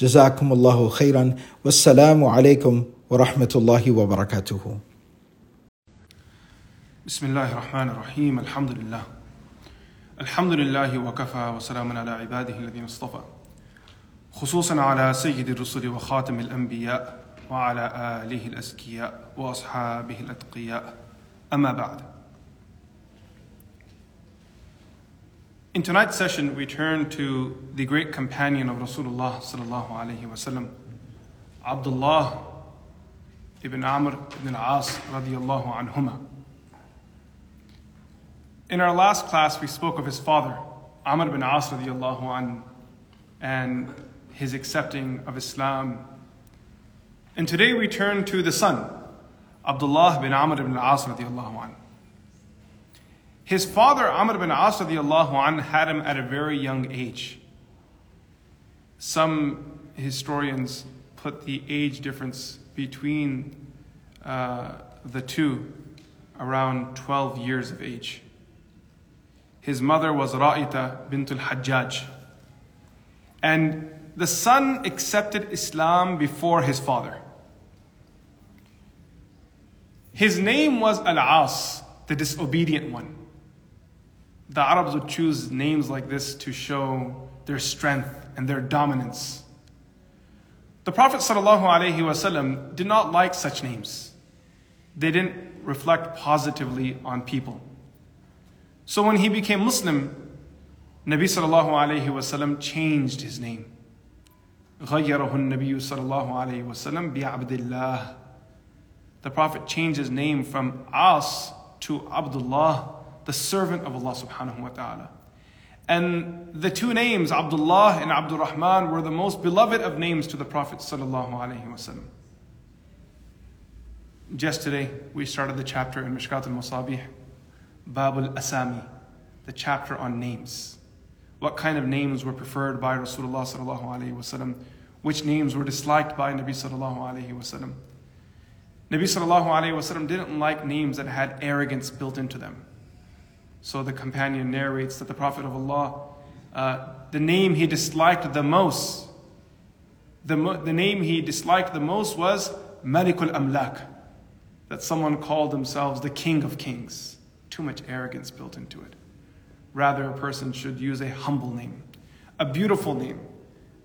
جزاكم الله خيرا. والسلام عليكم ورحمة الله وبركاته. بسم الله الرحمن الرحيم. الحمد لله. الحمد لله وكفى وسلام على عباده الذين اصطفى. خصوصا على سيد الرسل وخاتم الأنبياء وعلى آله الأزكياء وأصحابه الأتقياء. أما بعد. In tonight's session, we turn to the great companion of Rasulullah sallallahu alaihi wasallam, Abdullah ibn Amr ibn al-As radiyallahu anhuma. In our last class, we spoke of his father, Amr ibn As radiyallahu an, and his accepting of Islam. And today we turn to the son, Abdullah ibn Amr ibn al-As radiyallahu an. His father, Amr bin As anh, had him at a very young age. Some historians put the age difference between uh, the two around 12 years of age. His mother was Ra'ita bint al-Hajjaj. And the son accepted Islam before his father. His name was Al-As, the disobedient one The Arabs would choose names like this to show their strength and their dominance. The Prophet ﷺ did not like such names. They didn't reflect positively on people. So when he became Muslim, Nabi ﷺ changed his name. غيره النبي صلى الله عليه وسلم بعبد الله. The Prophet changed his name from As to Abdullah the servant of Allah subhanahu wa ta'ala. And the two names, Abdullah and Abdul Rahman, were the most beloved of names to the Prophet sallallahu alaihi wasallam. Just today, we started the chapter in Mishkat al-Masabih, Bab al-Asami, the chapter on names. What kind of names were preferred by Rasulullah sallallahu alaihi wasallam? Which names were disliked by Nabi sallallahu alaihi wasallam? Nabi sallallahu alaihi wasallam didn't like names that had arrogance built into them. So the companion narrates that the Prophet of Allah, uh, the name he disliked the most, the, the name he disliked the most was Malikul Amlak, that someone called themselves the King of Kings. Too much arrogance built into it. Rather, a person should use a humble name, a beautiful name,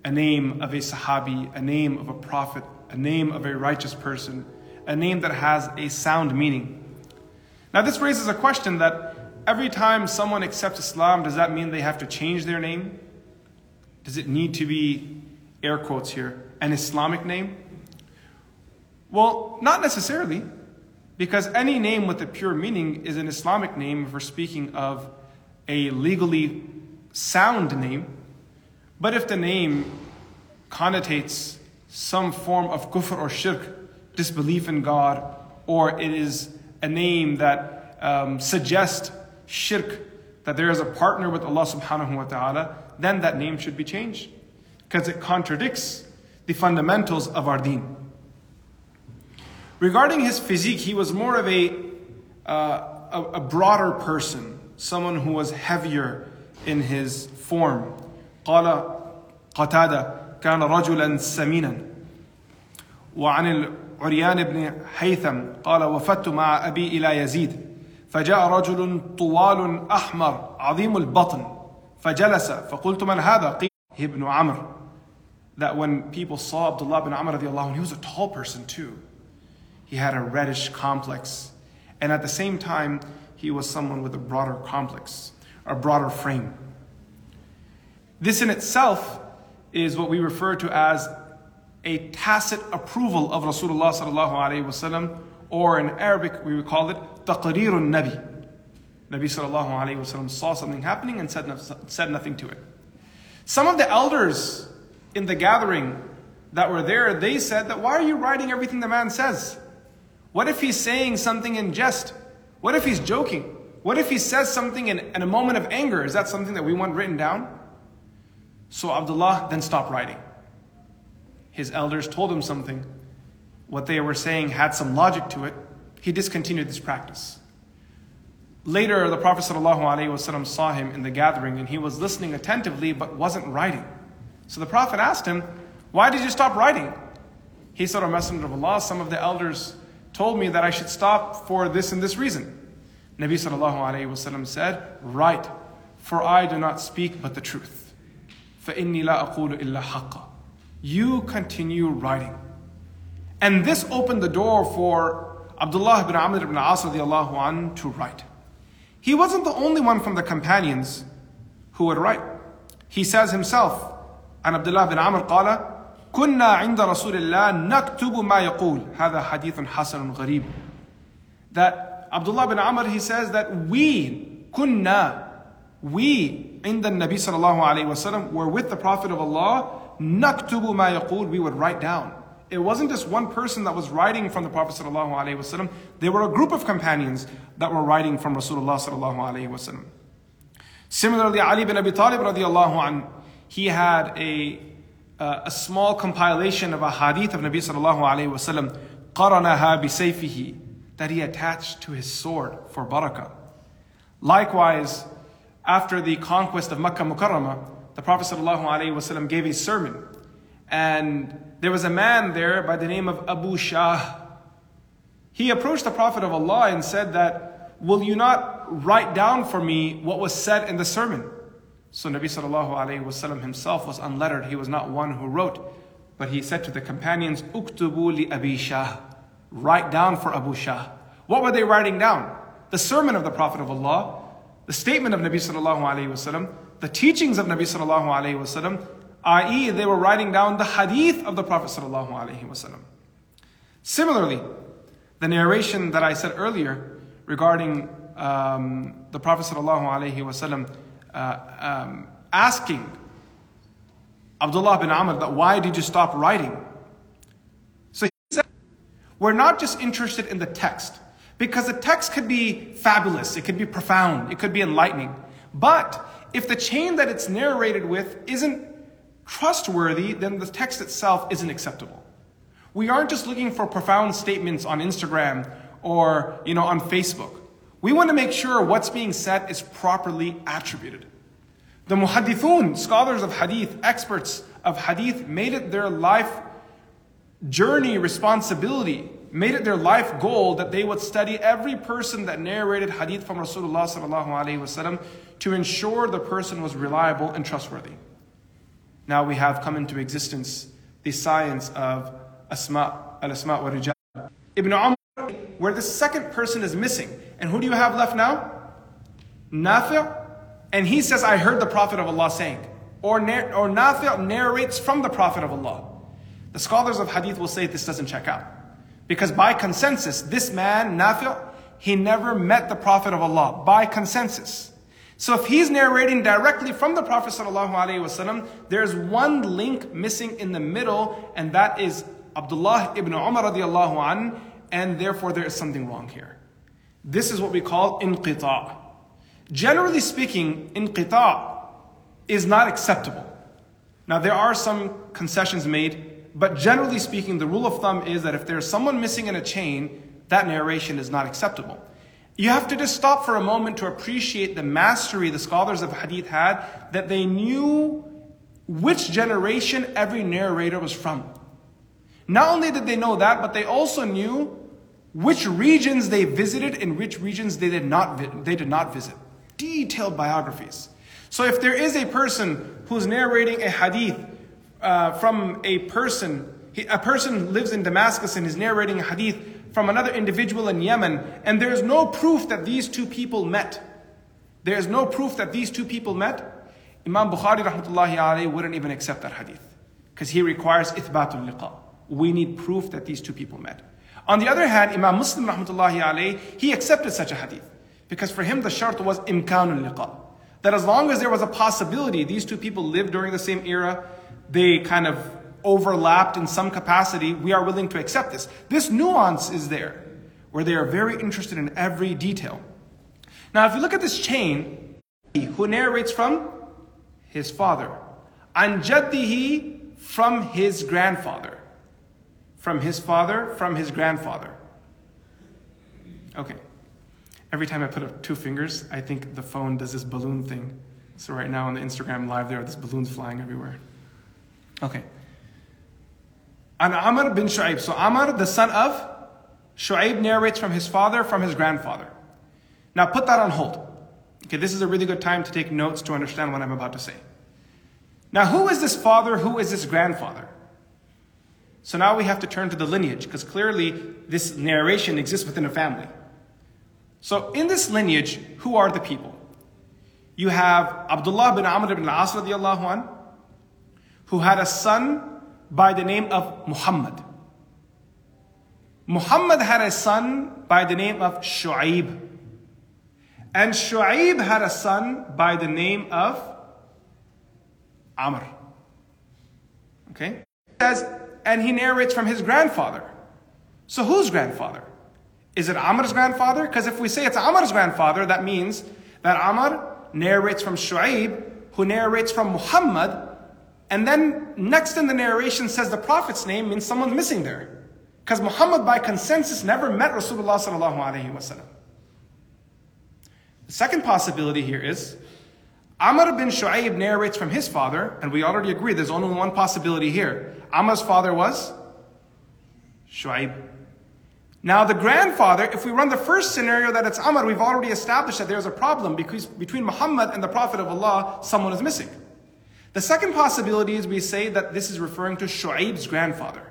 a name of a Sahabi, a name of a prophet, a name of a righteous person, a name that has a sound meaning. Now, this raises a question that every time someone accepts Islam, does that mean they have to change their name? Does it need to be, air quotes here, an Islamic name? Well, not necessarily, because any name with a pure meaning is an Islamic name if we're speaking of a legally sound name. But if the name connotates some form of kufr or shirk, disbelief in God, or it is a name that um, suggests shirk, that there is a partner with Allah subhanahu wa ta'ala, then that name should be changed. Because it contradicts the fundamentals of our deen. Regarding his physique, he was more of a, uh, a, a broader person, someone who was heavier in his form. قال قتادة كان رجلا سمينا وعن العريان بن هيثم قال وفدت مع أبي إلى يزيد فجاء رجل طوال أحمر عظيم البطن فجلس فقلت من هذا قيل ابن عمرو that when people saw Abdullah bin Amr radiallahu anh, he was a tall person too. He had a reddish complex. And at the same time, he was someone with a broader complex, a broader frame. This in itself is what we refer to as a tacit approval of Rasulullah sallallahu alaihi wasallam, or in Arabic we would call it taqreerun nabi. Nabi sallallahu alaihi wasallam saw something happening and said, said nothing to it. Some of the elders in the gathering that were there, they said that why are you writing everything the man says? What if he's saying something in jest? What if he's joking? What if he says something in, in a moment of anger? Is that something that we want written down? So Abdullah then stopped writing. His elders told him something. What they were saying had some logic to it He discontinued this practice. Later, the Prophet ﷺ saw him in the gathering and he was listening attentively but wasn't writing. So the Prophet asked him, Why did you stop writing? He said, O Messenger of Allah, some of the elders told me that I should stop for this and this reason. Nabi ﷺ said, Write, for I do not speak but the truth. فَإِنِّي لَا أَقُولُ إِلَّا حَقًّا You continue writing. And this opened the door for Abdullah ibn Amr ibn As radiallahu to write. He wasn't the only one from the companions who would write. He says himself, عن عبد الله بن عمرو قال كنا عند رسول الله نكتب ما يقول هذا حديث حسن غريب that Abdullah bin Amr he says that we كنا we عند النبي صلى الله عليه وسلم were with the Prophet of Allah نكتب ما يقول we would write down it wasn't just one person that was riding from the Prophet ﷺ. They were a group of companions that were riding from Rasulullah ﷺ. Similarly, Ali bin Abi Talib radiallahu an, he had a, uh, a small compilation of a hadith of Nabi sallallahu alayhi qaranaha that he attached to his sword for barakah. Likewise, after the conquest of Makkah Mukarramah, the Prophet sallallahu wasallam gave a sermon and there was a man there by the name of Abu Shah. He approached the Prophet of Allah and said that, will you not write down for me what was said in the sermon? So Nabi sallallahu alayhi wasallam himself was unlettered. He was not one who wrote. But he said to the companions, Uktubu li Abi Shah. Write down for Abu Shah. What were they writing down? The sermon of the Prophet of Allah, the statement of Nabi sallallahu alayhi wasallam, the teachings of Nabi sallallahu alayhi wasallam, i.e., they were writing down the hadith of the Prophet. Similarly, the narration that I said earlier regarding um, the Prophet uh, um, asking Abdullah bin Amr that why did you stop writing? So he said, we're not just interested in the text, because the text could be fabulous, it could be profound, it could be enlightening. But if the chain that it's narrated with isn't trustworthy, then the text itself isn't acceptable. We aren't just looking for profound statements on Instagram or, you know, on Facebook. We want to make sure what's being said is properly attributed. The muhaddithun, scholars of hadith, experts of hadith, made it their life journey responsibility, made it their life goal that they would study every person that narrated hadith from Rasulullah to ensure the person was reliable and trustworthy. Now we have come into existence the science of asma, al-asma wa rijal. Ibn Umar, where the second person is missing. And who do you have left now? Nafi' and he says, I heard the Prophet of Allah saying. Or, or Nafi' narrates from the Prophet of Allah. The scholars of hadith will say this doesn't check out. Because by consensus, this man, Nafi', he never met the Prophet of Allah. By consensus. So if he's narrating directly from the Prophet ﷺ, there's one link missing in the middle, and that is Abdullah ibn Umar radiallahu an, and therefore there is something wrong here. This is what we call inqita'. Generally speaking, inqita' is not acceptable. Now there are some concessions made, but generally speaking, the rule of thumb is that if there's someone missing in a chain, that narration is not acceptable. You have to just stop for a moment to appreciate the mastery the scholars of hadith had, that they knew which generation every narrator was from. Not only did they know that, but they also knew which regions they visited and which regions they did not, they did not visit. Detailed biographies. So if there is a person who's narrating a hadith uh, from a person, a person lives in Damascus and is narrating a hadith from another individual in Yemen, and there's no proof that these two people met. There's no proof that these two people met. Imam Bukhari rahmatullahi alayhi wouldn't even accept that hadith because he requires ithbatul liqa. We need proof that these two people met. On the other hand, Imam Muslim rahmatullahi alayhi, he accepted such a hadith because for him the shart was imkanul liqa. That as long as there was a possibility these two people lived during the same era, they kind of overlapped in some capacity, we are willing to accept this. This nuance is there, where they are very interested in every detail. Now, if you look at this chain, who narrates from his father, an jaddihi from his grandfather, from his father, from his grandfather. Okay. Every time I put up two fingers, I think the phone does this balloon thing. So right now on the Instagram live, there are these balloons flying everywhere. Okay. An Amr bin Shu'aib. So Amr, the son of Shu'aib, narrates from his father, from his grandfather. Now put that on hold. Okay, this is a really good time to take notes to understand what I'm about to say. Now, who is this father? Who is this grandfather? So now we have to turn to the lineage, because clearly this narration exists within a family. So in this lineage, who are the people? You have Abdullah bin Amr ibn radiallahu an, who had a son by the name of Muhammad. Muhammad had a son by the name of Shu'aib. And Shu'aib had a son by the name of Amr. Okay? Says, and he narrates from his grandfather. So whose grandfather? Is it Amr's grandfather? Because if we say it's Amr's grandfather, that means that Amr narrates from Shu'aib, who narrates from Muhammad, and then next in the narration says the Prophet's name means someone's missing there. Because Muhammad by consensus never met Rasulullah. The second possibility here is Amr bin Shu'aib narrates from his father, and we already agree there's only one possibility here. Amr's father was Shu'aib. Now, the grandfather, if we run the first scenario that it's Amr, we've already established that there's a problem because between Muhammad and the Prophet of Allah, someone is missing. The second possibility is we say that this is referring to Shu'aib's grandfather.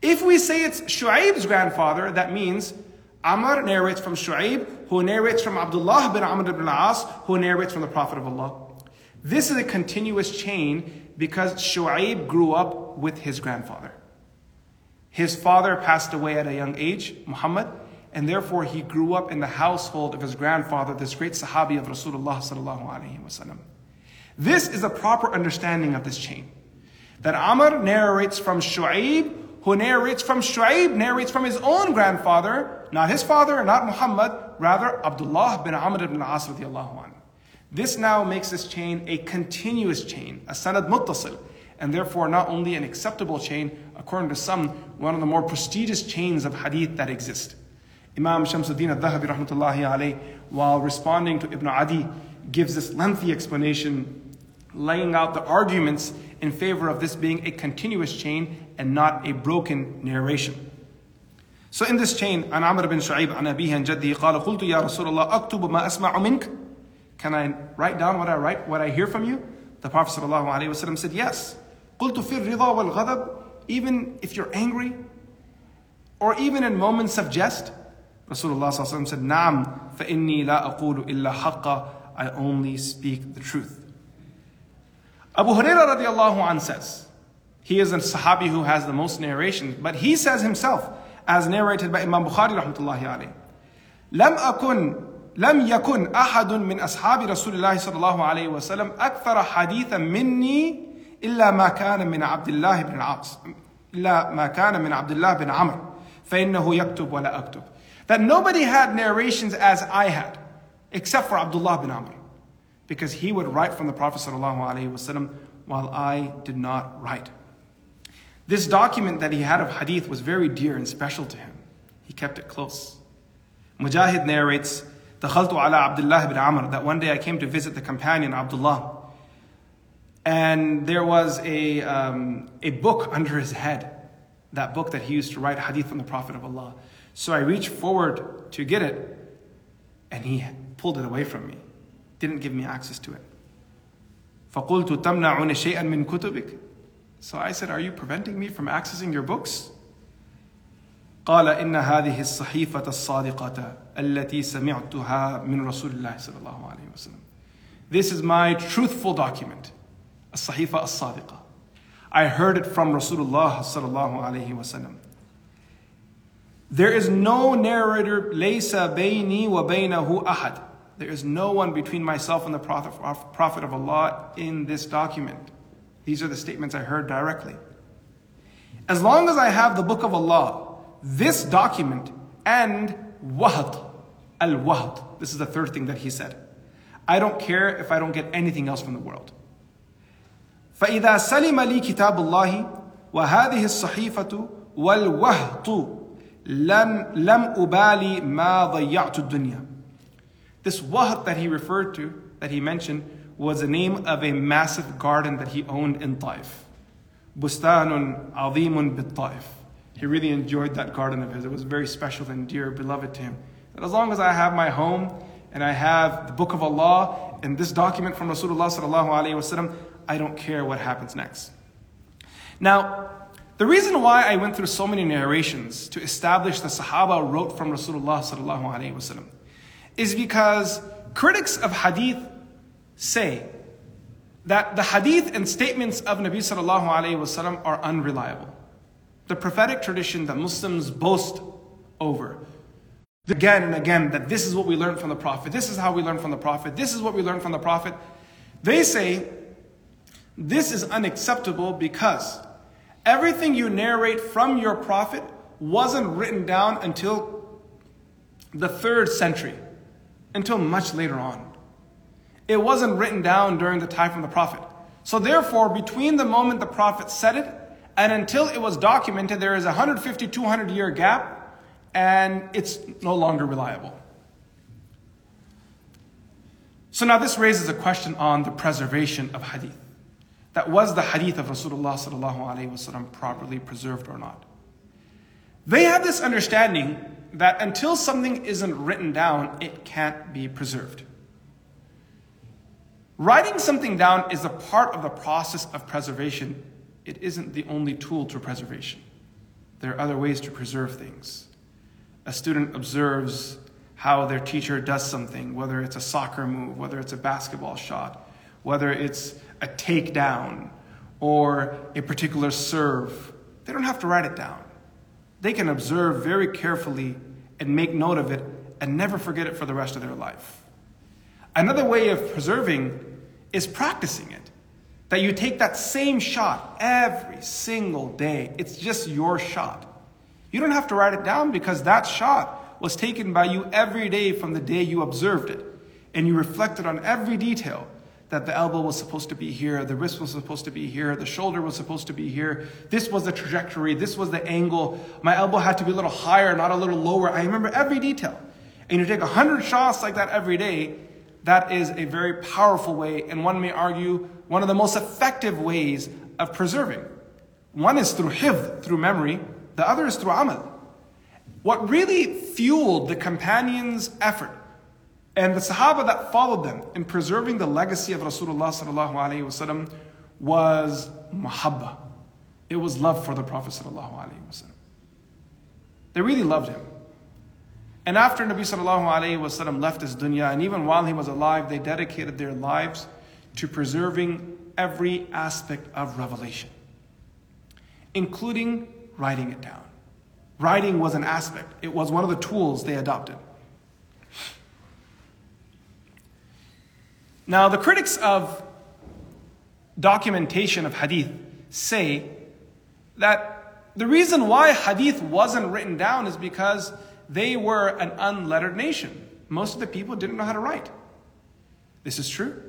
If we say it's Shu'aib's grandfather, that means Amr narrates from Shu'aib, who narrates from Abdullah bin Amr ibn al-As, who narrates from the Prophet of Allah. This is a continuous chain because Shu'aib grew up with his grandfather. His father passed away at a young age, Muhammad, and therefore he grew up in the household of his grandfather, this great Sahabi of Rasulullah sallallahu alaihi wasallam. This is a proper understanding of this chain. That Amr narrates from Shu'aib, who narrates from Shu'aib, narrates from his own grandfather, not his father, not Muhammad, rather Abdullah bin Amr ibn radiallahu This now makes this chain a continuous chain, a sanad muttasil, and therefore not only an acceptable chain, according to some, one of the more prestigious chains of hadith that exist. Imam Shamsuddin al-Dhahabi rahmatullahi alayh, while responding to Ibn Adi, gives this lengthy explanation, laying out the arguments in favor of this being a continuous chain and not a broken narration. So in this chain, an Amr bin Shu'aib an Abihi and Jaddi قال قلت يا رسول الله أكتب ما أسمع منك Can I write down what I write, what I hear from you? The Prophet ﷺ said, yes. قلت في الرضا والغضب Even if you're angry, or even in moments of jest, Rasulullah ﷺ said, نعم فإني لا أقول إلا حقا I only speak the truth. Abu Hurairah radiallahu an says, he is a Sahabi who has the most narration, but he says himself, as narrated by Imam Bukhari rahmatullahi alayhi, لم أكن لم يكن أحد من أصحاب رسول الله صلى الله عليه وسلم أكثر حديثا مني إلا ما كان من عبد الله بن العاص إلا ما كان من عبد الله بن عمرو فإنه يكتب ولا أكتب that nobody had narrations as I had except for Abdullah bin Amr because he would write from the Prophet ﷺ while I did not write. This document that he had of hadith was very dear and special to him. He kept it close. Mujahid narrates, دخلت على عبد الله بن عمر that one day I came to visit the companion Abdullah and there was a, um, a book under his head that book that he used to write hadith from the Prophet of Allah so I reached forward to get it and he pulled it away from me didn't give me access to it فقلت تمنعون شيئا من كتبك So I said, Are you preventing me from accessing your books? قال إن هذه الصحيفة الصادقة التي سمعتها من رسول الله صلى الله عليه وسلم. This is my truthful document. الصحيفة الصادقة. I heard it from Rasulullah صلى الله عليه وسلم. There is no narrator ليس بيني وبينه أحد. There is no one between myself and the Prophet, Prophet of Allah in this document. These are the statements I heard directly. As long as I have the Book of Allah, this document, and wahd, al wahd, this is the third thing that he said. I don't care if I don't get anything else from the world. فإذا سلم لي كتاب الله وهذه الصحيفة والوهط لم لم أبالي ما ضيعت الدنيا this wahat that he referred to, that he mentioned, was the name of a massive garden that he owned in Taif. Bustanun azimun bit Taif. He really enjoyed that garden of his. It was very special and dear, beloved to him. And as long as I have my home and I have the book of Allah and this document from Rasulullah sallallahu alaihi wasallam, I don't care what happens next. Now, the reason why I went through so many narrations to establish the Sahaba wrote from Rasulullah sallallahu alaihi wasallam is because critics of hadith say that the hadith and statements of Nabi sallallahu alaihi wasallam are unreliable. The prophetic tradition that Muslims boast over again and again that this is what we learned from the prophet, this is how we learned from the prophet, this is what we learned from the prophet. They say this is unacceptable because everything you narrate from your prophet wasn't written down until the third century until much later on. It wasn't written down during the time of the Prophet. So, therefore, between the moment the Prophet said it and until it was documented, there is a 150, 200 year gap, and it's no longer reliable. So, now this raises a question on the preservation of hadith. That was the hadith of Rasulullah properly preserved or not? They have this understanding that until something isn't written down, it can't be preserved. Writing something down is a part of the process of preservation. It isn't the only tool to preservation. There are other ways to preserve things. A student observes how their teacher does something, whether it's a soccer move, whether it's a basketball shot, whether it's a takedown or a particular serve. They don't have to write it down. They can observe very carefully and make note of it and never forget it for the rest of their life. Another way of preserving is practicing it. That you take that same shot every single day. It's just your shot. You don't have to write it down because that shot was taken by you every day from the day you observed it. And you reflected on every detail that the elbow was supposed to be here, the wrist was supposed to be here, the shoulder was supposed to be here. This was the trajectory, this was the angle. My elbow had to be a little higher, not a little lower. I remember every detail. And you take a hundred shots like that every day, that is a very powerful way, and one may argue one of the most effective ways of preserving. One is through hifd, through memory, the other is through amal. What really fueled the companions' effort and the Sahaba that followed them in preserving the legacy of Rasulullah sallallahu alaihi wasallam was muhabba. It was love for the Prophet sallallahu alaihi wasallam. They really loved him. And after Nabi sallallahu alaihi wasallam left this dunya, and even while he was alive, they dedicated their lives to preserving every aspect of revelation, including writing it down. Writing was an aspect, it was one of the tools they adopted. Now, the critics of documentation of hadith say that the reason why hadith wasn't written down is because they were an unlettered nation. Most of the people didn't know how to write. This is true.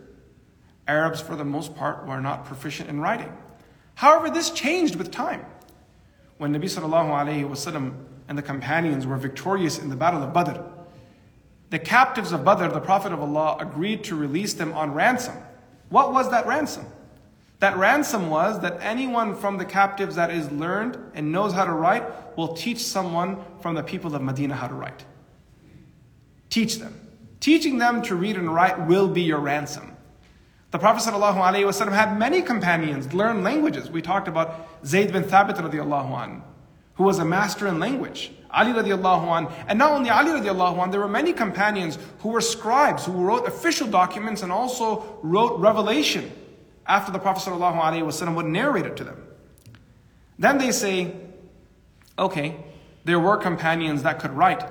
Arabs, for the most part, were not proficient in writing. However, this changed with time. When Nabi sallallahu alayhi wasallam and the companions were victorious in the Battle of Badr, the captives of Badr, the Prophet of Allah, agreed to release them on ransom. What was that ransom? That ransom was that anyone from the captives that is learned and knows how to write will teach someone from the people of Medina how to write. Teach them. Teaching them to read and write will be your ransom. The Prophet ﷺ had many companions learn languages. We talked about Zayd bin Thabit radiallahu anh, who was a master in language. Ali radiallahu an. And not only Ali radiallahu an, there were many companions who were scribes, who wrote official documents and also wrote revelation after the Prophet sallallahu alaihi wasallam would narrate it to them. Then they say, okay, there were companions that could write,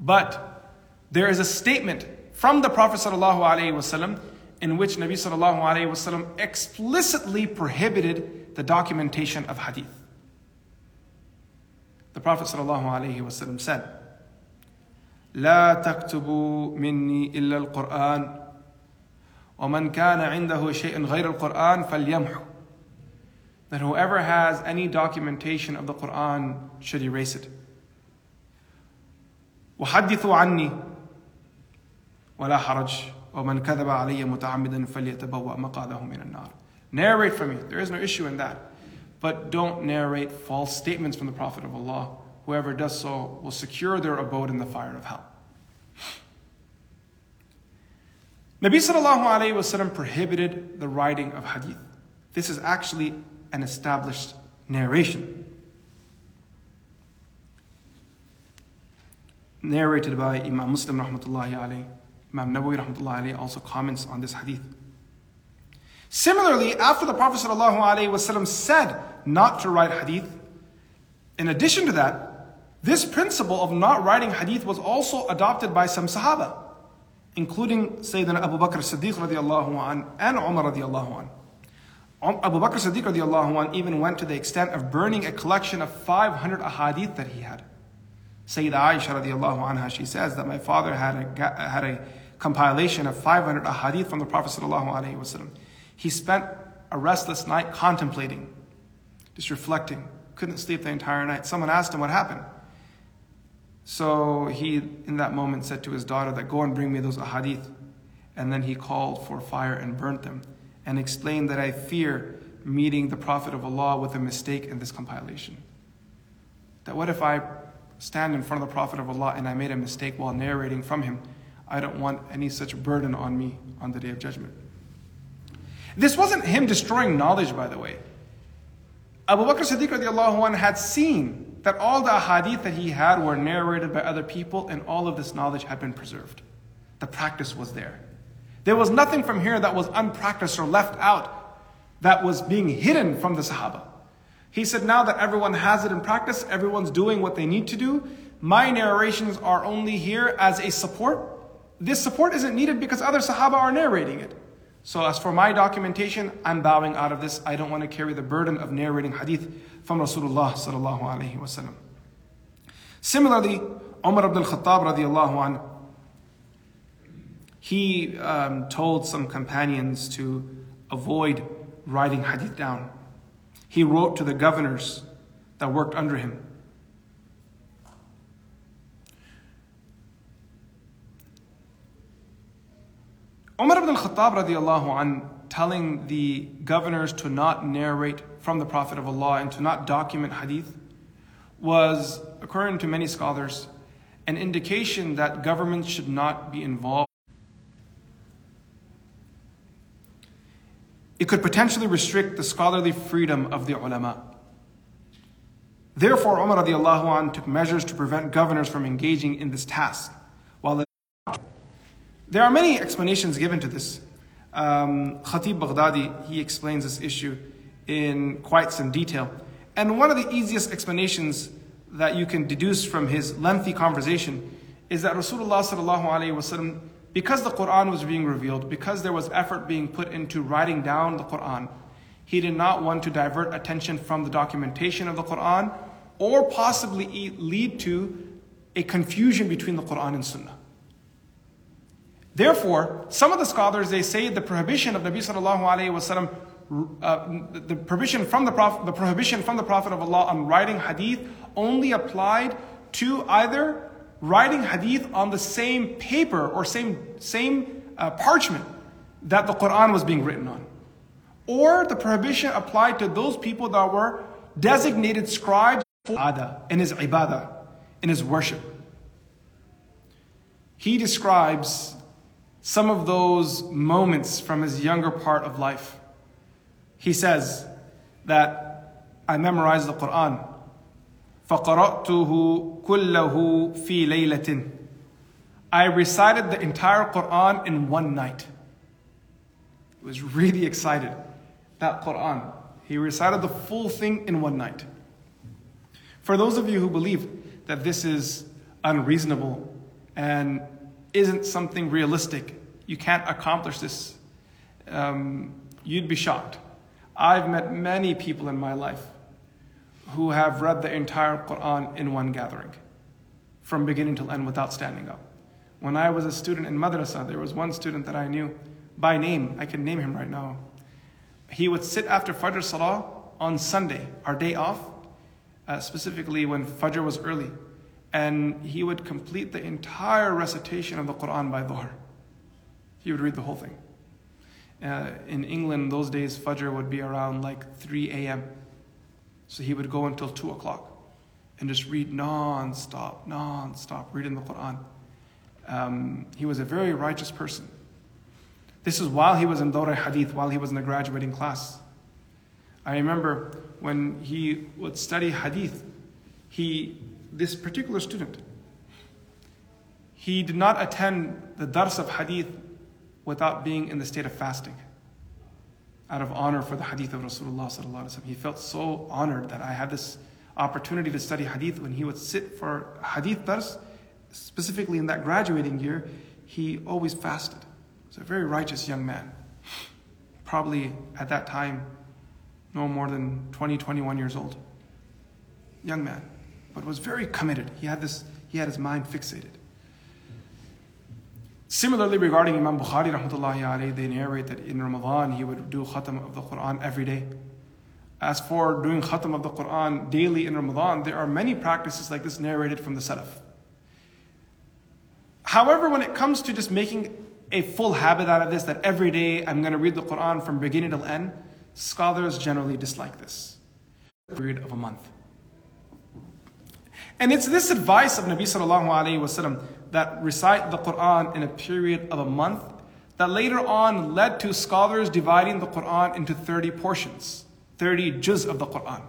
but there is a statement from the Prophet sallallahu alaihi wasallam in which Nabi sallallahu alaihi wasallam explicitly prohibited the documentation of hadith. The Prophet ﷺ said, لا تكتبوا مني إلا القرآن ومن كان عنده شيء غير القرآن فليمحو that whoever has any documentation of the Quran should erase it. وحدثوا عني ولا حرج ومن كذب علي متعمدا فليتبوأ مقعده من النار. Narrate for me. There is no issue in that. But don't narrate false statements from the Prophet of Allah. Whoever does so will secure their abode in the fire of hell. Nabi sallallahu alayhi wasallam prohibited the writing of hadith. This is actually an established narration. Narrated by Imam Muslim rahmatullahi alayhi. Imam Nawawi rahmatullahi alayhi also comments on this hadith. Similarly, after the Prophet wasallam said not to write hadith, in addition to that, this principle of not writing hadith was also adopted by some Sahaba including Sayyidina Abu Bakr Siddiq radiallahu an and Umar radiallahu. Um, Abu Bakr Siddiq radiallahu even went to the extent of burning a collection of 500 ahadith that he had. Sayyidah Aisha radiallahu she says that my father had a, had a compilation of 500 ahadith from the Prophet sallallahu alaihi wasallam. He spent a restless night contemplating, just reflecting, couldn't sleep the entire night. Someone asked him what happened. So he, in that moment, said to his daughter that go and bring me those ahadith. And then he called for fire and burnt them and explained that I fear meeting the Prophet of Allah with a mistake in this compilation. That what if I stand in front of the Prophet of Allah and I made a mistake while narrating from him? I don't want any such burden on me on the day of judgment. This wasn't him destroying knowledge, by the way. Abu Bakr Siddiq had seen that all the hadith that he had were narrated by other people and all of this knowledge had been preserved. The practice was there. There was nothing from here that was unpracticed or left out that was being hidden from the Sahaba. He said, Now that everyone has it in practice, everyone's doing what they need to do, my narrations are only here as a support. This support isn't needed because other Sahaba are narrating it. So, as for my documentation, I'm bowing out of this. I don't want to carry the burden of narrating hadith from Rasulullah sallallahu alaihi wasallam. Similarly, Umar ibn al-Khattab radiallahu anh, he um, told some companions to avoid writing hadith down. He wrote to the governors that worked under him. Umar ibn al-Khattab radiallahu anh, telling the governors to not narrate from the Prophet of Allah and to not document hadith was, according to many scholars, an indication that governments should not be involved. It could potentially restrict the scholarly freedom of the ulama. Therefore, Umar radiallahu anh took measures to prevent governors from engaging in this task. There are many explanations given to this. Um, Khatib Baghdadi, he explains this issue in quite some detail. And one of the easiest explanations that you can deduce from his lengthy conversation is that Rasulullah wasallam, because the Quran was being revealed, because there was effort being put into writing down the Quran, he did not want to divert attention from the documentation of the Quran or possibly lead to a confusion between the Quran and Sunnah. Therefore, some of the scholars they say the prohibition of Nabi sallallahu alaihi wasallam uh, the prohibition from the prophet, the prohibition from the Prophet of Allah on writing hadith only applied to either writing hadith on the same paper or same same uh, parchment that the Quran was being written on, or the prohibition applied to those people that were designated scribes for in his ibadah, in his worship. He describes some of those moments from his younger part of life. He says that I memorized the Quran. فَقَرَأْتُهُ كُلَّهُ فِي لَيْلَةٍ I recited the entire Quran in one night. He was really excited. That Quran. He recited the full thing in one night. For those of you who believe that this is unreasonable and isn't something realistic, you can't accomplish this, um, you'd be shocked. I've met many people in my life who have read the entire Quran in one gathering, from beginning to end without standing up. When I was a student in madrasa, there was one student that I knew by name, I can name him right now. He would sit after Fajr Salah on Sunday, our day off, uh, specifically when Fajr was early, and he would complete the entire recitation of the Quran by Dhuhr. He would read the whole thing. Uh, in England, those days, Fajr would be around like 3 a.m. So he would go until 2 o'clock and just read non stop, non stop, reading the Quran. Um, he was a very righteous person. This is while he was in Dawra Hadith, while he was in the graduating class. I remember when he would study Hadith, he, this particular student, he did not attend the dars of Hadith without being in the state of fasting. Out of honor for the Hadith of Rasulullah. He felt so honored that I had this opportunity to study Hadith when he would sit for Hadith dars, specifically in that graduating year, he always fasted. He's a very righteous young man. Probably at that time, no more than 20, 21 years old. Young man, but was very committed. He had this, he had his mind fixated. Similarly, regarding Imam Bukhari, alayhi, they narrate that in Ramadan he would do khatam of the Quran every day. As for doing khatam of the Quran daily in Ramadan, there are many practices like this narrated from the Salaf. However, when it comes to just making a full habit out of this, that every day I'm going to read the Quran from beginning till end, scholars generally dislike this. Period of a month. And it's this advice of Nabi sallallahu alayhi wasallam that recite the Quran in a period of a month that later on led to scholars dividing the Quran into 30 portions, 30 juz of the Quran.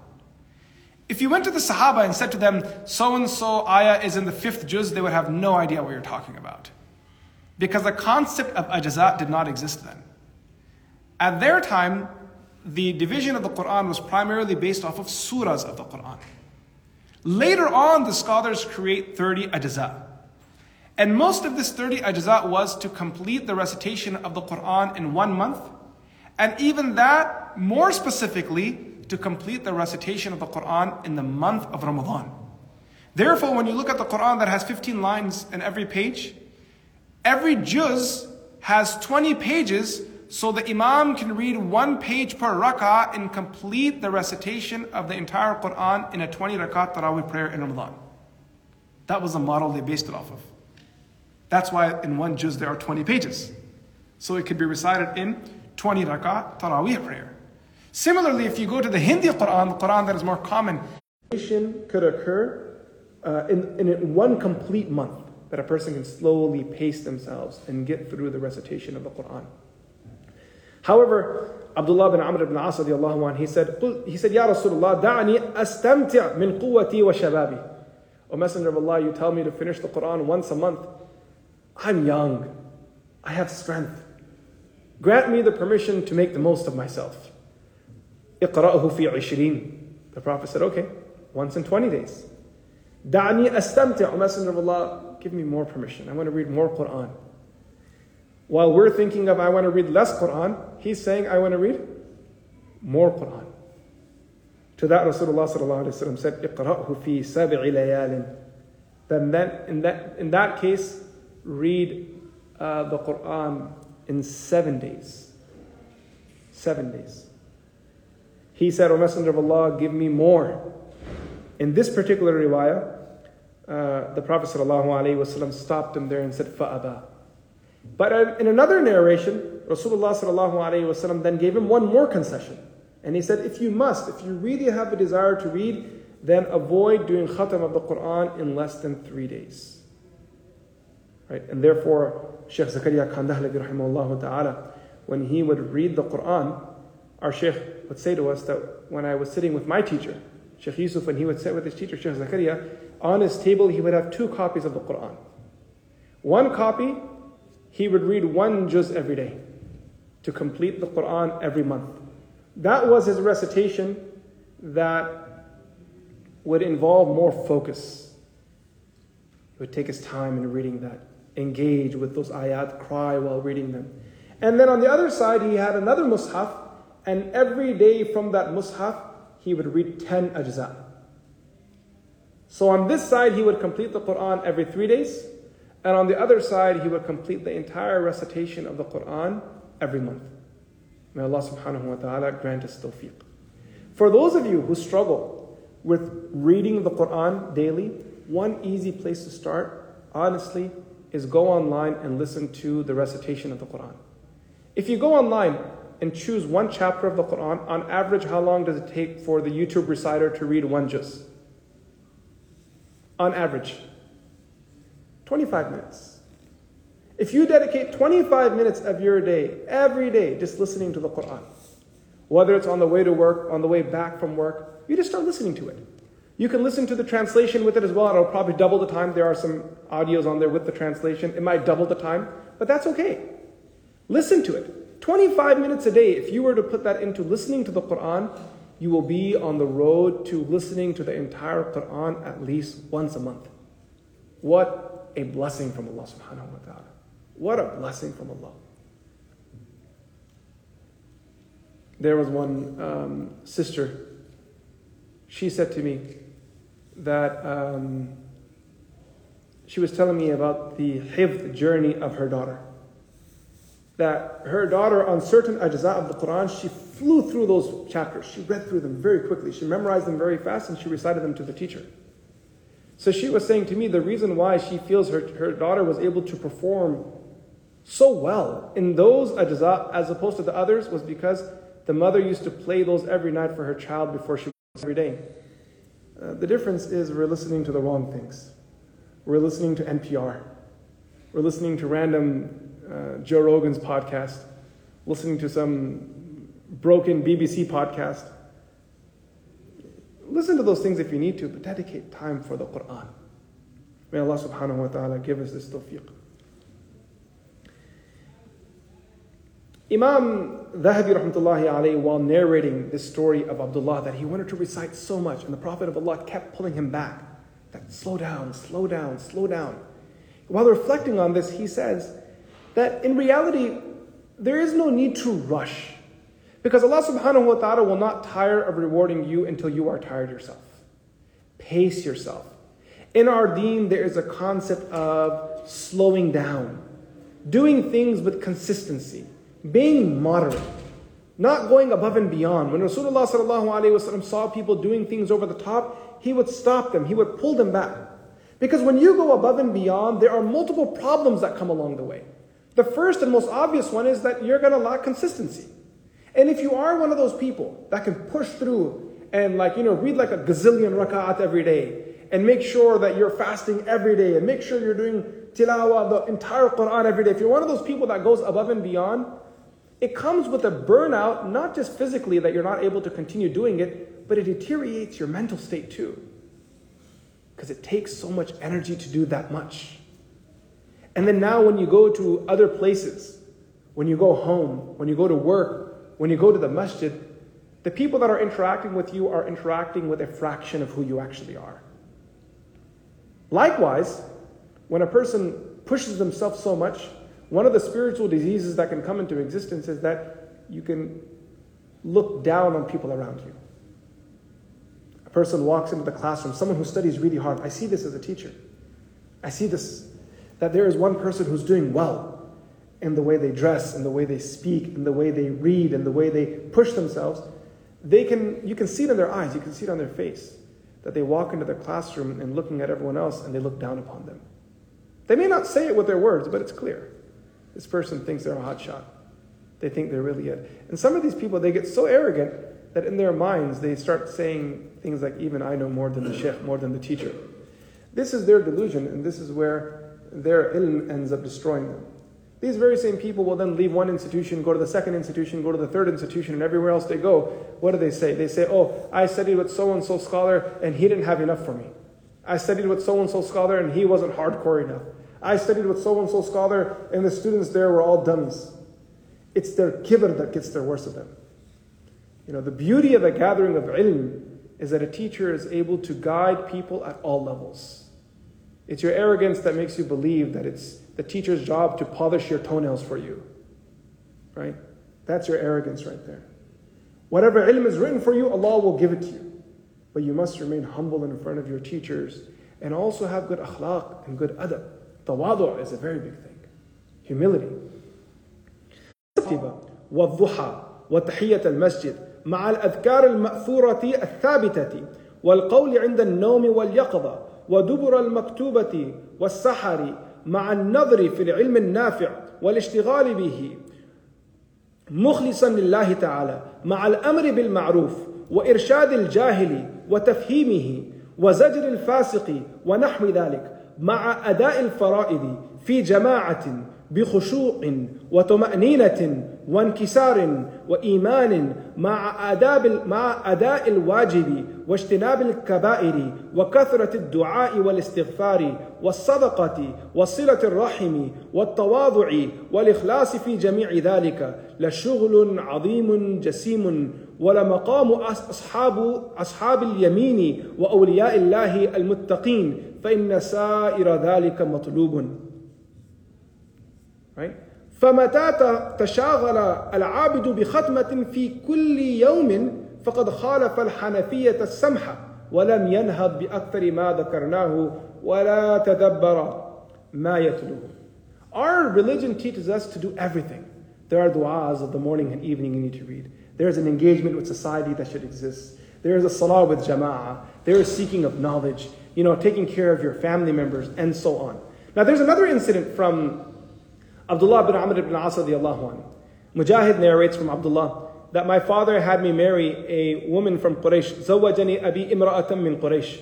If you went to the Sahaba and said to them, so and so ayah is in the fifth juz, they would have no idea what you're talking about. Because the concept of ajazat did not exist then. At their time, the division of the Quran was primarily based off of surahs of the Quran. Later on, the scholars create 30 ajazat. And most of this 30 ajazat was to complete the recitation of the Quran in one month. And even that, more specifically, to complete the recitation of the Quran in the month of Ramadan. Therefore, when you look at the Quran that has 15 lines in every page, every juz has 20 pages, so the Imam can read one page per rak'ah and complete the recitation of the entire Quran in a 20 rakat Tarawih prayer in Ramadan. That was the model they based it off of. That's why in one juz there are 20 pages. So it could be recited in 20 rakat Tarawih prayer. Similarly, if you go to the Hindi Quran, the Quran that is more common, could occur uh, in, in one complete month that a person can slowly pace themselves and get through the recitation of the Quran. However, Abdullah bin Amr ibn As he said, he said, Ya Rasulullah, da'ani astamti' min quwwati wa shababi. O Messenger of Allah, you tell me to finish the Quran once a month. I'm young. I have strength. Grant me the permission to make the most of myself. اقرأه في عشرين. The Prophet said, okay, once in 20 days. دعني أستمتع, O Messenger of Allah, give me more permission. I want to read more Quran. While we're thinking of I want to read less Quran, he's saying I want to read more Quran. To that Rasulullah said, اقرأه في سبع ليال. Then that, in, that, in that case, read uh, the Quran in seven days. Seven days. He said, O Messenger of Allah, give me more. In this particular riwayah, uh, the Prophet ﷺ stopped him there and said, Fa'aba. But in another narration, Rasulullah then gave him one more concession. And he said, if you must, if you really have a desire to read, then avoid doing khatam of the Quran in less than three days. Right? And therefore, Sheikh Zakaria rahimahullah ta'ala, when he would read the Quran, our Sheikh would say to us that when I was sitting with my teacher, Sheikh Yusuf, when he would sit with his teacher, Sheikh Zakaria, on his table he would have two copies of the Quran. One copy, he would read one juz every day to complete the Quran every month. That was his recitation that would involve more focus. He would take his time in reading that, engage with those ayat, cry while reading them. And then on the other side, he had another mushaf, and every day from that mushaf, he would read 10 ajza. So on this side, he would complete the Quran every three days, and on the other side, he would complete the entire recitation of the Quran every month. May Allah subhanahu wa ta'ala grant us tawfiq. For those of you who struggle with reading the Quran daily, one easy place to start, honestly, is go online and listen to the recitation of the Quran. If you go online and choose one chapter of the Quran, on average, how long does it take for the YouTube reciter to read one juz? On average, 25 minutes. If you dedicate 25 minutes of your day, every day, just listening to the Quran, whether it's on the way to work, on the way back from work, you just start listening to it. You can listen to the translation with it as well. It'll probably double the time. There are some audios on there with the translation. It might double the time, but that's okay. Listen to it. 25 minutes a day, if you were to put that into listening to the Quran, you will be on the road to listening to the entire Quran at least once a month. What a blessing from Allah subhanahu wa ta'ala. What a blessing from Allah. There was one um, sister, she said to me that um, she was telling me about the hifd journey of her daughter that her daughter, on certain ajza of the Quran, she flew through those chapters. She read through them very quickly. She memorized them very fast and she recited them to the teacher. So she was saying to me the reason why she feels her, her daughter was able to perform so well in those ajza as opposed to the others was because the mother used to play those every night for her child before she was every day. Uh, the difference is we're listening to the wrong things. We're listening to NPR. We're listening to random uh, Joe Rogan's podcast, listening to some broken BBC podcast. Listen to those things if you need to, but dedicate time for the Quran. May Allah subhanahu wa ta'ala give us this tawfiq. Imam Dhahabi rahmatullahi alayhi, while narrating this story of Abdullah that he wanted to recite so much, and the Prophet of Allah kept pulling him back, that slow down, slow down, slow down. While reflecting on this, he says, that in reality, there is no need to rush. Because Allah subhanahu wa ta'ala will not tire of rewarding you until you are tired yourself. Pace yourself. In our deen, there is a concept of slowing down, doing things with consistency, being moderate, not going above and beyond. When Rasulullah saw people doing things over the top, he would stop them, he would pull them back. Because when you go above and beyond, there are multiple problems that come along the way. The first and most obvious one is that you're going to lack consistency. And if you are one of those people that can push through and like, you know, read like a gazillion rak'at every day and make sure that you're fasting every day and make sure you're doing tilawah, the entire Quran every day. If you're one of those people that goes above and beyond, it comes with a burnout, not just physically that you're not able to continue doing it, but it deteriorates your mental state too. Because it takes so much energy to do that much. And then now, when you go to other places, when you go home, when you go to work, when you go to the masjid, the people that are interacting with you are interacting with a fraction of who you actually are. Likewise, when a person pushes themselves so much, one of the spiritual diseases that can come into existence is that you can look down on people around you. A person walks into the classroom, someone who studies really hard. I see this as a teacher. I see this that there is one person who's doing well in the way they dress, in the way they speak, in the way they read, in the way they push themselves, they can, you can see it in their eyes, you can see it on their face, that they walk into their classroom and looking at everyone else and they look down upon them. They may not say it with their words, but it's clear. This person thinks they're a hot shot. They think they're really it. And some of these people, they get so arrogant that in their minds they start saying things like, even I know more than the sheikh, more than the teacher. This is their delusion, and this is where their ilm ends up destroying them. These very same people will then leave one institution, go to the second institution, go to the third institution, and everywhere else they go, what do they say? They say, Oh, I studied with so and so scholar and he didn't have enough for me. I studied with so and so scholar and he wasn't hardcore enough. I studied with so and so scholar and the students there were all dummies. It's their kibr that gets their worst of them. You know, the beauty of a gathering of ilm is that a teacher is able to guide people at all levels. It's your arrogance that makes you believe that it's the teacher's job to polish your toenails for you. Right? That's your arrogance right there. Whatever ilm is written for you, Allah will give it to you. But you must remain humble in front of your teachers and also have good akhlaq and good adab. Tawadu is a very big thing. Humility. والضحى وتحية المسجد مع الأذكار المأثورة الثابتة والقول عند النوم واليقظة ودبر المكتوبة والسحر مع النظر في العلم النافع والاشتغال به. مخلصا لله تعالى مع الأمر بالمعروف وإرشاد الجاهل وتفهيمه وزجر الفاسق ونحو ذلك مع أداء الفرائض في جماعة بخشوع وطمأنينة وانكسار وإيمان مع آداب مع أداء الواجب واجتناب الكبائر وكثرة الدعاء والاستغفار والصدقة وصلة الرحم والتواضع والإخلاص في جميع ذلك لشغل عظيم جسيم ولمقام أصحاب أصحاب اليمين وأولياء الله المتقين فإن سائر ذلك مطلوب right? فمتى تشاغل العابد بختمة في كل يوم فقد خالف الحنفية السمحة ولم ينهض بأكثر ما ذكرناه ولا تدبر ما يتلوه. Our religion teaches us to do everything. There are du'as of the morning and evening you need to read. There is an engagement with society that should exist. There is a salah with jama'ah. There is seeking of knowledge, you know, taking care of your family members, and so on. Now, there's another incident from Abdullah bin Amr ibn As radiallahu Mujahid narrates from Abdullah that my father had me marry a woman from Quraysh. Zawajani abi imra'atan min Quraysh.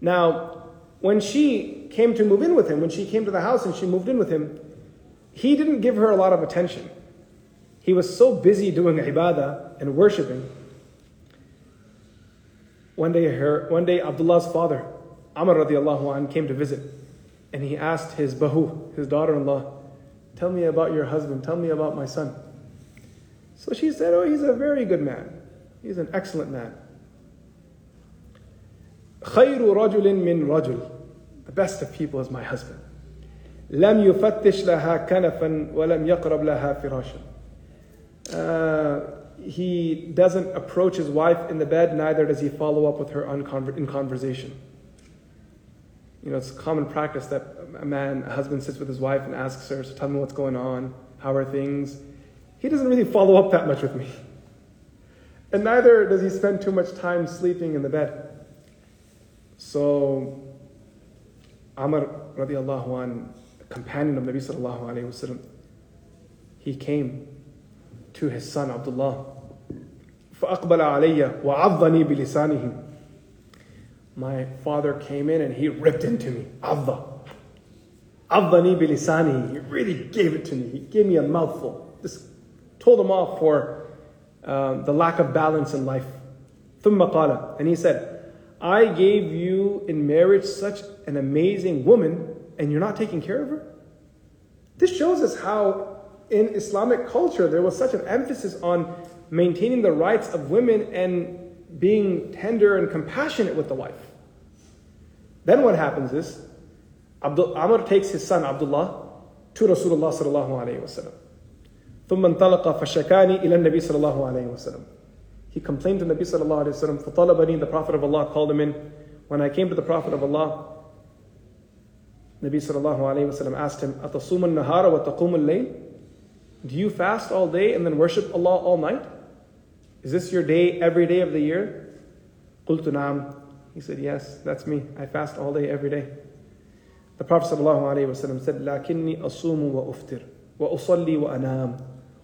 Now, when she came to move in with him, when she came to the house and she moved in with him, he didn't give her a lot of attention. He was so busy doing ibadah and worshipping. One day, her, one day Abdullah's father, Amr radiallahu anh, came to visit. And he asked his bahu, his daughter-in-law, Tell me about your husband. Tell me about my son. So she said, Oh, he's a very good man. He's an excellent man. خير رجل من رجل. The best of people is my husband. لم يفتش لها كنفا ولم يقرب لها فراشا. Uh, he doesn't approach his wife in the bed, neither does he follow up with her in conversation. You know, it's common practice that a man, a husband sits with his wife and asks her, so tell me what's going on, how are things? He doesn't really follow up that much with me. And neither does he spend too much time sleeping in the bed. So, Amr radiallahu an, companion of Nabi sallallahu alayhi wasallam, he came to his son Abdullah. فأقبل علي وعضني بلسانه my father came in and he ripped into me. Avda. Avdani bilisani. He really gave it to me. He gave me a mouthful. Just told him off for um, the lack of balance in life. ثم قال, and he said, I gave you in marriage such an amazing woman, and you're not taking care of her? This shows us how in Islamic culture there was such an emphasis on maintaining the rights of women and being tender and compassionate with the wife. Then what happens is, Abdul, Amr takes his son Abdullah to Rasulullah sallallahu alayhi wasallam. ثم انطلق فشكاني إلى النبي صلى الله عليه وسلم. He complained to Nabi sallallahu alayhi wasallam. فطلبني, the Prophet of Allah called him in. When I came to the Prophet of Allah, Nabi sallallahu alayhi wasallam asked him, أتصوم النهار وتقوم الليل? Do you fast all day and then worship Allah all night? Is this your day every day of the year? قلت نعم. He said, Yes, that's me. I fast all day, every day. The Prophet ﷺ said, لكني أصوم وأفطر وأصلي وأنام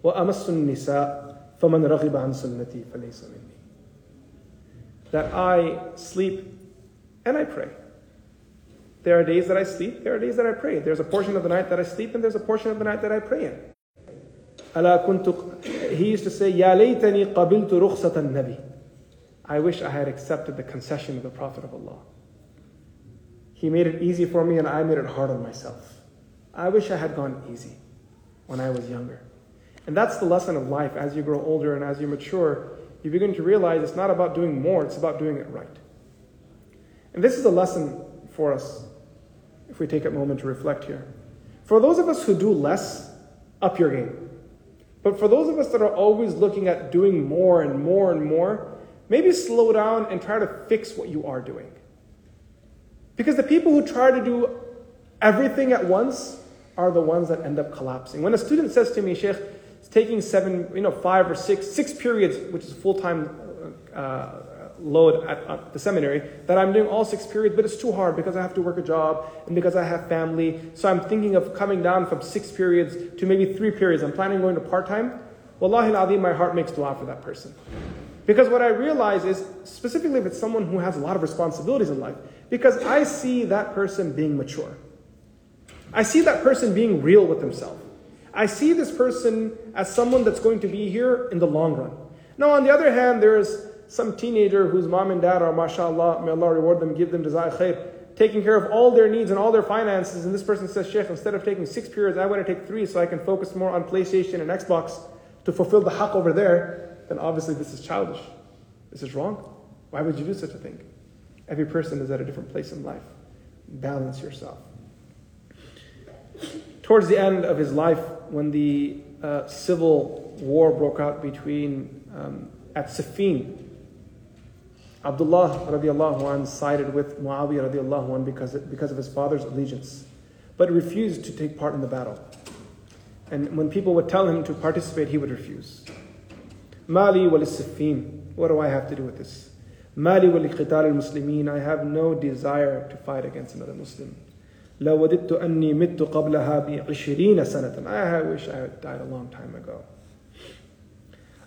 وأمس النساء فمن رغب عن سنتي فليس مني. That I sleep and I pray. There are days that I sleep, there are days that I pray. There's a portion of the night that I sleep, and there's a portion of the night that I pray in. He used to say, Ya laytani qabiltu rukhsat nabi I wish I had accepted the concession of the Prophet of Allah. He made it easy for me and I made it hard on myself. I wish I had gone easy when I was younger. And that's the lesson of life. As you grow older and as you mature, you begin to realize it's not about doing more, it's about doing it right. And this is a lesson for us if we take a moment to reflect here. For those of us who do less, up your game. But for those of us that are always looking at doing more and more and more, maybe slow down and try to fix what you are doing. Because the people who try to do everything at once are the ones that end up collapsing. When a student says to me, Sheikh, it's taking seven, you know, five or six, six periods, which is full time uh, load at, at, the seminary, that I'm doing all six periods, but it's too hard because I have to work a job and because I have family. So I'm thinking of coming down from six periods to maybe three periods. I'm planning going to part time. Wallahi al my heart makes dua for that person. Because what I realize is, specifically if it's someone who has a lot of responsibilities in life, because I see that person being mature. I see that person being real with himself. I see this person as someone that's going to be here in the long run. Now, on the other hand, there's some teenager whose mom and dad are, mashallah, may Allah reward them, give them desire khair, taking care of all their needs and all their finances. And this person says, Sheikh, instead of taking six periods, I want to take three so I can focus more on PlayStation and Xbox to fulfill the haqq over there. Then obviously this is childish. This is wrong. Why would you do such a thing? Every person is at a different place in life. Balance yourself. Towards the end of his life, when the uh, civil war broke out between um, at Siffin, Abdullah radiallahu anh sided with Muawiyah radiallahu anh because, because of his father's allegiance, but refused to take part in the battle. And when people would tell him to participate, he would refuse. Mali wal What do I have to do with this? Mali wal al-Muslimin. I have no desire to fight against another Muslim. لوددت أني مت قبلها بعشرين سنة. I wish I had died a long time ago.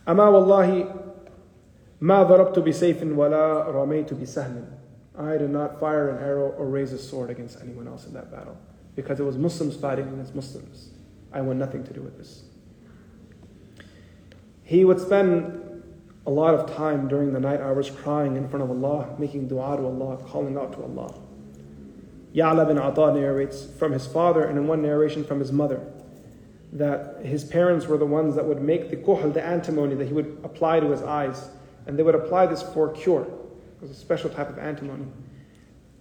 أما والله ما darabtu bi وَلَا رَمَيْتُ بِسَهْمٍ. I did not fire an arrow or raise a sword against anyone else in that battle because it was Muslims fighting against Muslims. I want nothing to do with this. He would spend a lot of time during the night hours crying in front of Allah, making dua to Allah, calling out to Allah. Ya'la bin Ata narrates from his father and in one narration from his mother that his parents were the ones that would make the kohl, the antimony that he would apply to his eyes And they would apply this for cure. It was a special type of antimony.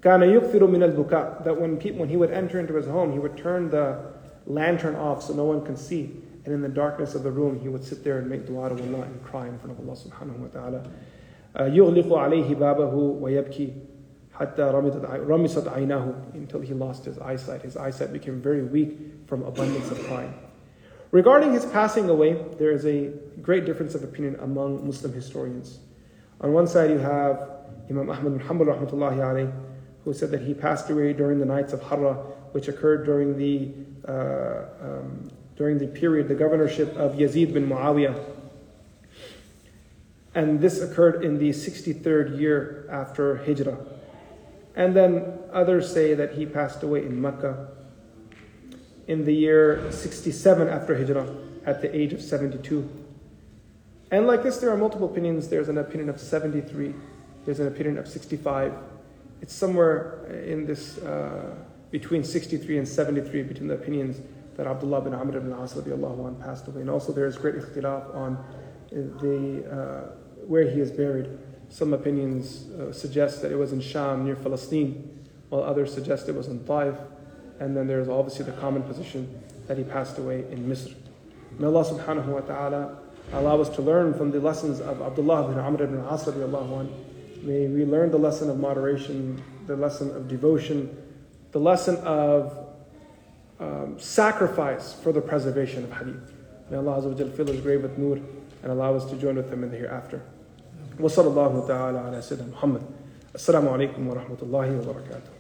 كان يكثر من البكاء that when, people, when he would enter into his home, he would turn the lantern off so no one can see. And in the darkness of the room, he would sit there and make dua to Allah and cry in front of Allah subhanahu wa ta'ala. يغلق عليه بابه ويبكي حتى رمست عيناه until he lost his eyesight. His eyesight became very weak from abundance of crying. Regarding his passing away, there is a great difference of opinion among Muslim historians. On one side, you have Imam Ahmad bin Hanbal rahmatullahi who said that he passed away during the nights of Harra, which occurred during the uh, um, during the period, the governorship of Yazid bin Muawiyah. And this occurred in the 63rd year after Hijrah. And then others say that he passed away in Mecca in the year 67 after Hijrah at the age of 72. And like this, there are multiple opinions. There's an opinion of 73, there's an opinion of 65. It's somewhere in this, uh, between 63 and 73, between the opinions that Abdullah bin Amr ibn As passed away. And also there is great ikhtilaf on the, uh, where he is buried. Some opinions uh, suggest that it was in Sham near Palestine, while others suggest it was in Taif. And then there's obviously the common position that he passed away in Misr. May Allah subhanahu wa ta'ala allow us to learn from the lessons of Abdullah bin Amr ibn As May we learn the lesson of moderation, the lesson of devotion, the lesson of um, sacrifice for the preservation of hadith. May Allah fill his grave with nur and allow us to join with him in the hereafter. وصلى الله تعالى على سيدنا محمد السلام عليكم ورحمة الله وبركاته